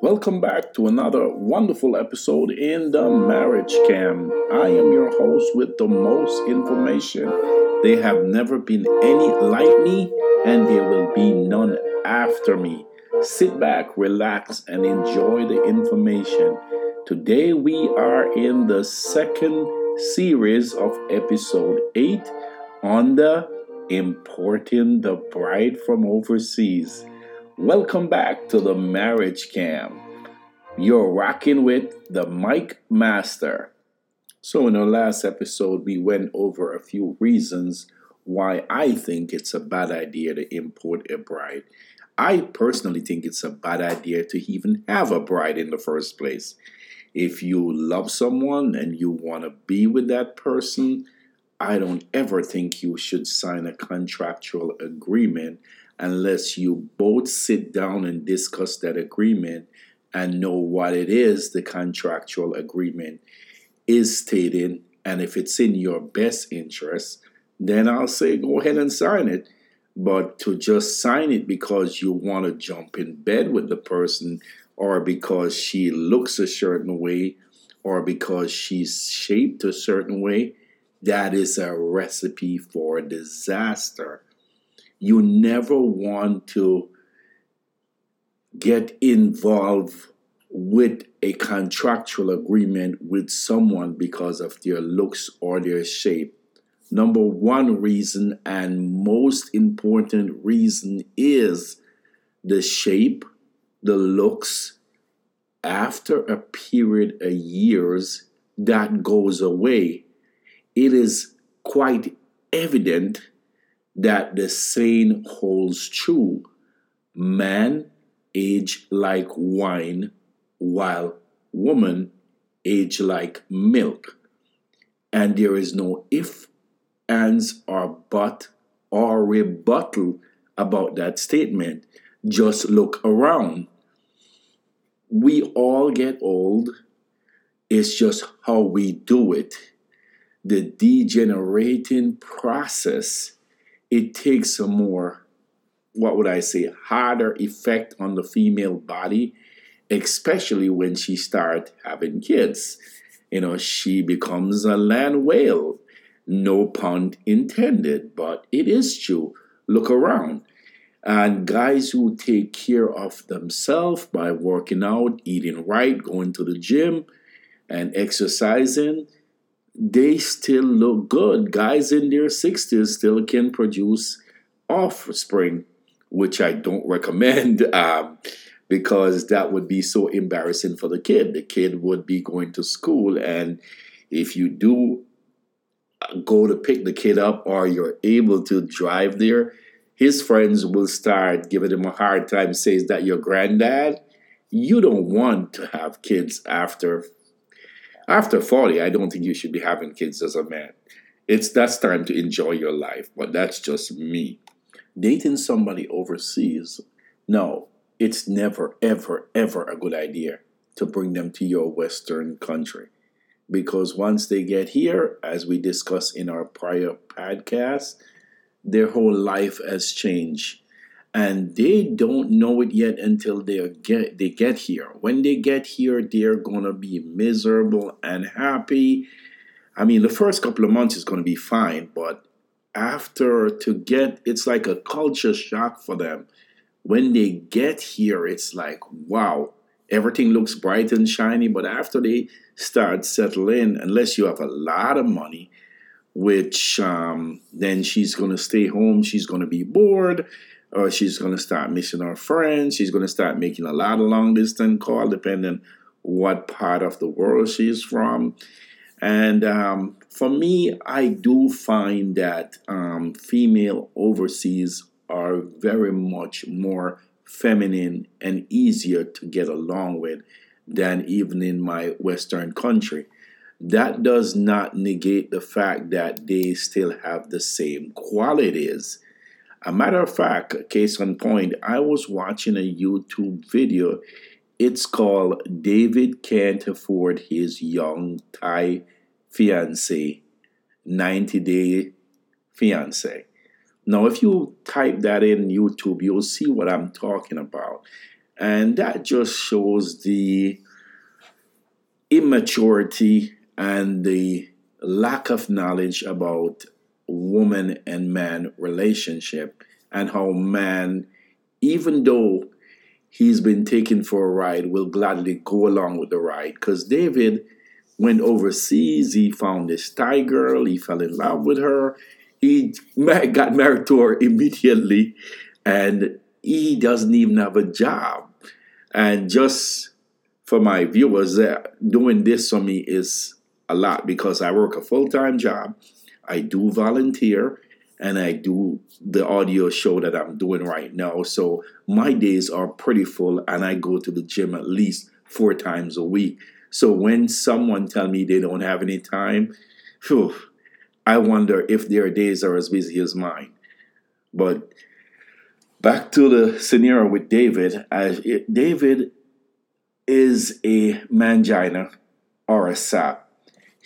Welcome back to another wonderful episode in the Marriage Scam. I am your host with the most information. There have never been any like me, and there will be none after me. Sit back, relax, and enjoy the information. Today, we are in the second series of episode 8 on the importing the bride from overseas. Welcome back to the Marriage Scam. You're rocking with the Mike Master. So, in our last episode, we went over a few reasons why I think it's a bad idea to import a bride. I personally think it's a bad idea to even have a bride in the first place. If you love someone and you want to be with that person, I don't ever think you should sign a contractual agreement unless you both sit down and discuss that agreement and know what it is the contractual agreement is stating. And if it's in your best interest, then I'll say go ahead and sign it. But to just sign it because you want to jump in bed with the person or because she looks a certain way or because she's shaped a certain way, that is a recipe for disaster. You never want to get involved with a contractual agreement with someone because of their looks or their shape. Number one reason, and most important reason, is the shape, the looks. After a period of years, that goes away. It is quite evident that the saying holds true man age like wine, while woman age like milk. And there is no if, ands, or but, or rebuttal about that statement. Just look around. We all get old. It's just how we do it. The degenerating process, it takes a more what would I say, harder effect on the female body, especially when she starts having kids. You know, she becomes a land whale. No pun intended, but it is true. Look around. And guys who take care of themselves by working out, eating right, going to the gym, and exercising, they still look good. Guys in their 60s still can produce offspring which I don't recommend um, because that would be so embarrassing for the kid. The kid would be going to school, and if you do uh, go to pick the kid up or you're able to drive there, his friends will start giving him a hard time, says that your granddad. You don't want to have kids after after 40. I don't think you should be having kids as a man. It's that's time to enjoy your life, but that's just me dating somebody overseas, no, it's never, ever, ever a good idea to bring them to your Western country. Because once they get here, as we discussed in our prior podcast, their whole life has changed. And they don't know it yet until they get they get here. When they get here, they're gonna be miserable and happy. I mean, the first couple of months is gonna be fine, but after to get it's like a culture shock for them when they get here it's like wow everything looks bright and shiny but after they start settling unless you have a lot of money which um, then she's to stay home she's to be bored or she's going to start missing her friends she's going to start making a lot of long distance call depending what part of the world she's from and um, for me, I do find that um, female overseas are very much more feminine and easier to get along with than even in my Western country. That does not negate the fact that they still have the same qualities. A matter of fact, case in point, I was watching a YouTube video. It's called David Can't Afford His Young Thai fiance, 90 day fiance. Now, if you type that in YouTube, you'll see what I'm talking about. And that just shows the immaturity and the lack of knowledge about woman and man relationship and how man even though he's been taken for a ride will gladly go along with the ride. Because david went overseas he found this thai girl he fell in love with her he got married to her immediately and he doesn't even have a job. And just for my viewers uh, doing this for me is a lot because i work a full-time job I do volunteer and I do the audio show that I'm doing right now. So my days are pretty full and I go to the gym at least four times a week. So when someone tell me they don't have any time, whew, I wonder if their days are as busy as mine. But back to the scenario with David, David is a mangina or a sap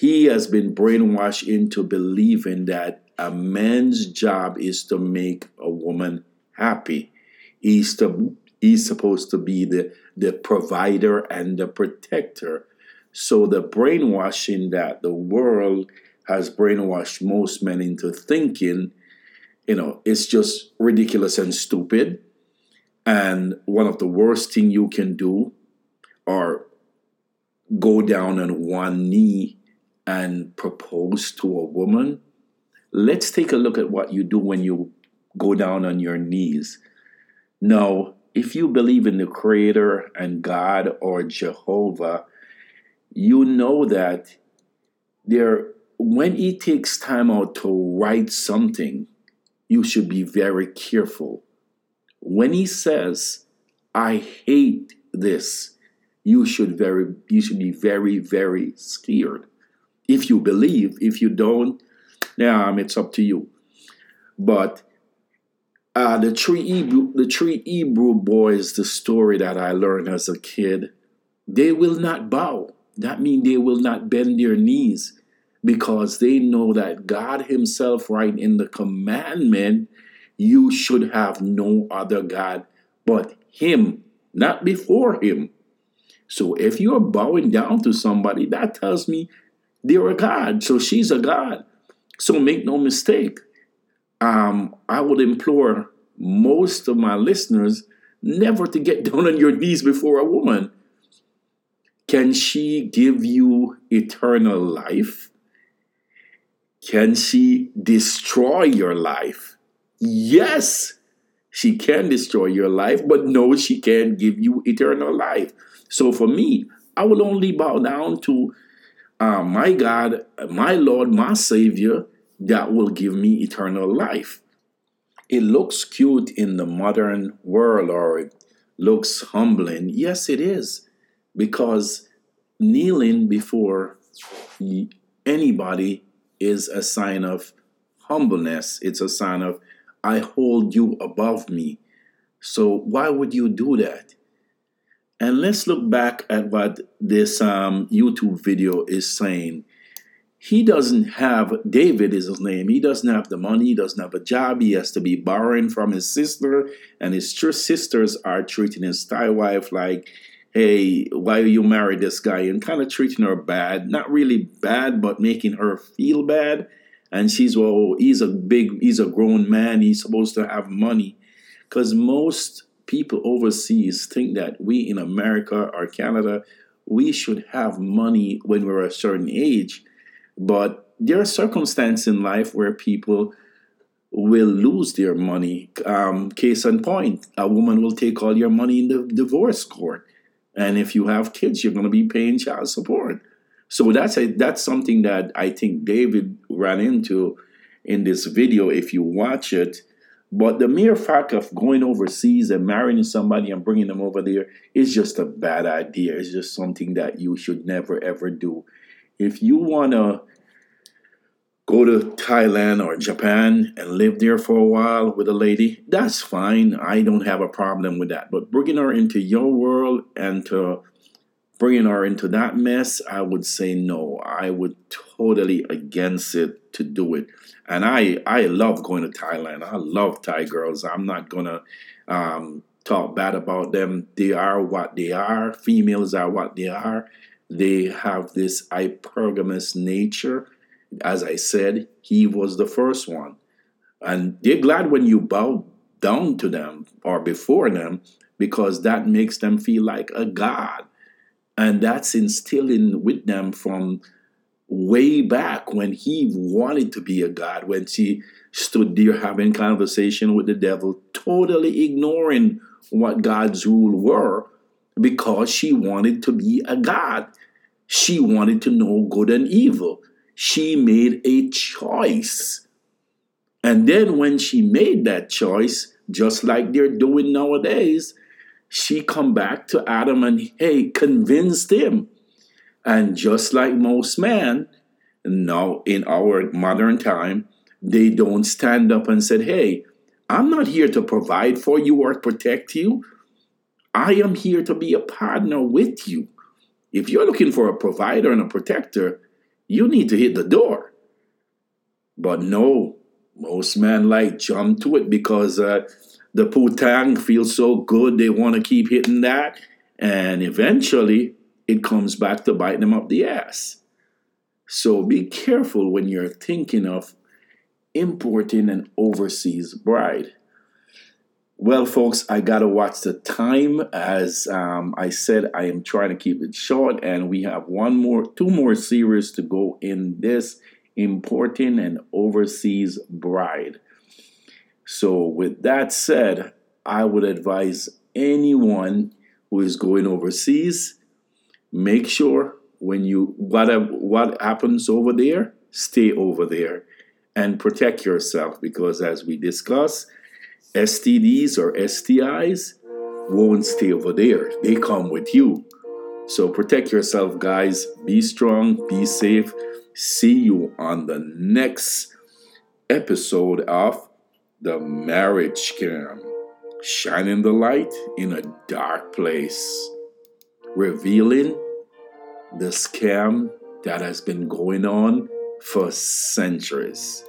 he has been brainwashed into believing that a man's job is to make a woman happy. He's to he's supposed to be the the provider and the protector. So the brainwashing that the world has brainwashed most men into thinking, you know, it's just ridiculous and stupid. And one of the worst thing you can do or go down on one knee and propose to a woman, let's take a look at what you do when you go down on your knees. Now, if you believe in the Creator and God or Jehovah, you know that there when he takes time out to write something, you should be very careful. When he says, I hate this, you should very you should be very, very scared if you believe. If you don't, yeah, it's up to you. But uh, the three Hebrew, the three Hebrew boys, the story that I learned as a kid, they will not bow. That means they will not bend their knees because they know that God Himself, right in the commandment, you should have no other God but Him, not before Him. So if you are bowing down to somebody, that tells me they're a God. So she's a God. So make no mistake. Um, I would implore most of my listeners never to get down on your knees before a woman. Can she give you eternal life? Can she destroy your life? Yes, she can destroy your life, but no, she can't give you eternal life. So for me, I will only bow down to uh, my God, my Lord, my Savior, that will give me eternal life. It looks cute in the modern world or it looks humbling. Yes, it is. Because kneeling before anybody is a sign of humbleness. It's a sign of, I hold you above me. So why would you do that? And let's look back at what this um, YouTube video is saying. He doesn't have, David is his name, he doesn't have the money, he doesn't have a job, he has to be borrowing from his sister, and his sisters are treating his Thai wife like, hey, why you marry this guy? And kind of treating her bad. Not really bad, but making her feel bad. And she's, well, he's a big, he's a grown man, he's supposed to have money. Because most people overseas think that we in America or Canada, we should have money when we're a certain age. But there are circumstances in life where people will lose their money. Um, case in point, a woman will take all your money in the divorce court. And if you have kids, you're going to be paying child support. So that's a, that's something that I think David ran into in this video. If you watch it, but the mere fact of going overseas and marrying somebody and bringing them over there is just a bad idea. It's just something that you should never ever do. If you want to go to Thailand or Japan and live there for a while with a lady, that's fine. I don't have a problem with that. But bringing her into your world and to bringing her into that mess, I would say no. I would totally against it to do it. And I I love going to Thailand. I love Thai girls. I'm not gonna um, talk bad about them. They are what they are. Females are what they are. They have this hypergamous nature. As I said, Eve was the first one. And they're glad when you bow down to them or before them because that makes them feel like a god. And that's instilling with them from way back when Eve wanted to be a god, when she stood there having conversation with the devil, totally ignoring what God's rule were because she wanted to be a god. She wanted to know good and evil. She made a choice. And then when she made that choice, just like they're doing nowadays, she come back to Adam and hey, convinced him. And just like most men, now in our modern time, they don't stand up and said, hey, I'm not here to provide for you or protect you. I am here to be a partner with you. If you're looking for a provider and a protector, you need to hit the door. But no, most men like jump to it because uh, the putang feels so good they want to keep hitting that, and eventually it comes back to bite them up the ass. So be careful when you're thinking of importing an overseas bride. Well, folks, I gotta watch the time. As um, I said, I am trying to keep it short, and we have one more, two more series to go in this importing an overseas bride. So, with that said, I would advise anyone who is going overseas, make sure when you whatever what happens over there, stay over there and protect yourself because as we discuss, STDs or STIs won't stay over there. They come with you. So protect yourself, guys. Be strong, be safe. See you on the next episode of The Marriage Scam. Shining the light in a dark place, revealing the scam that has been going on for centuries.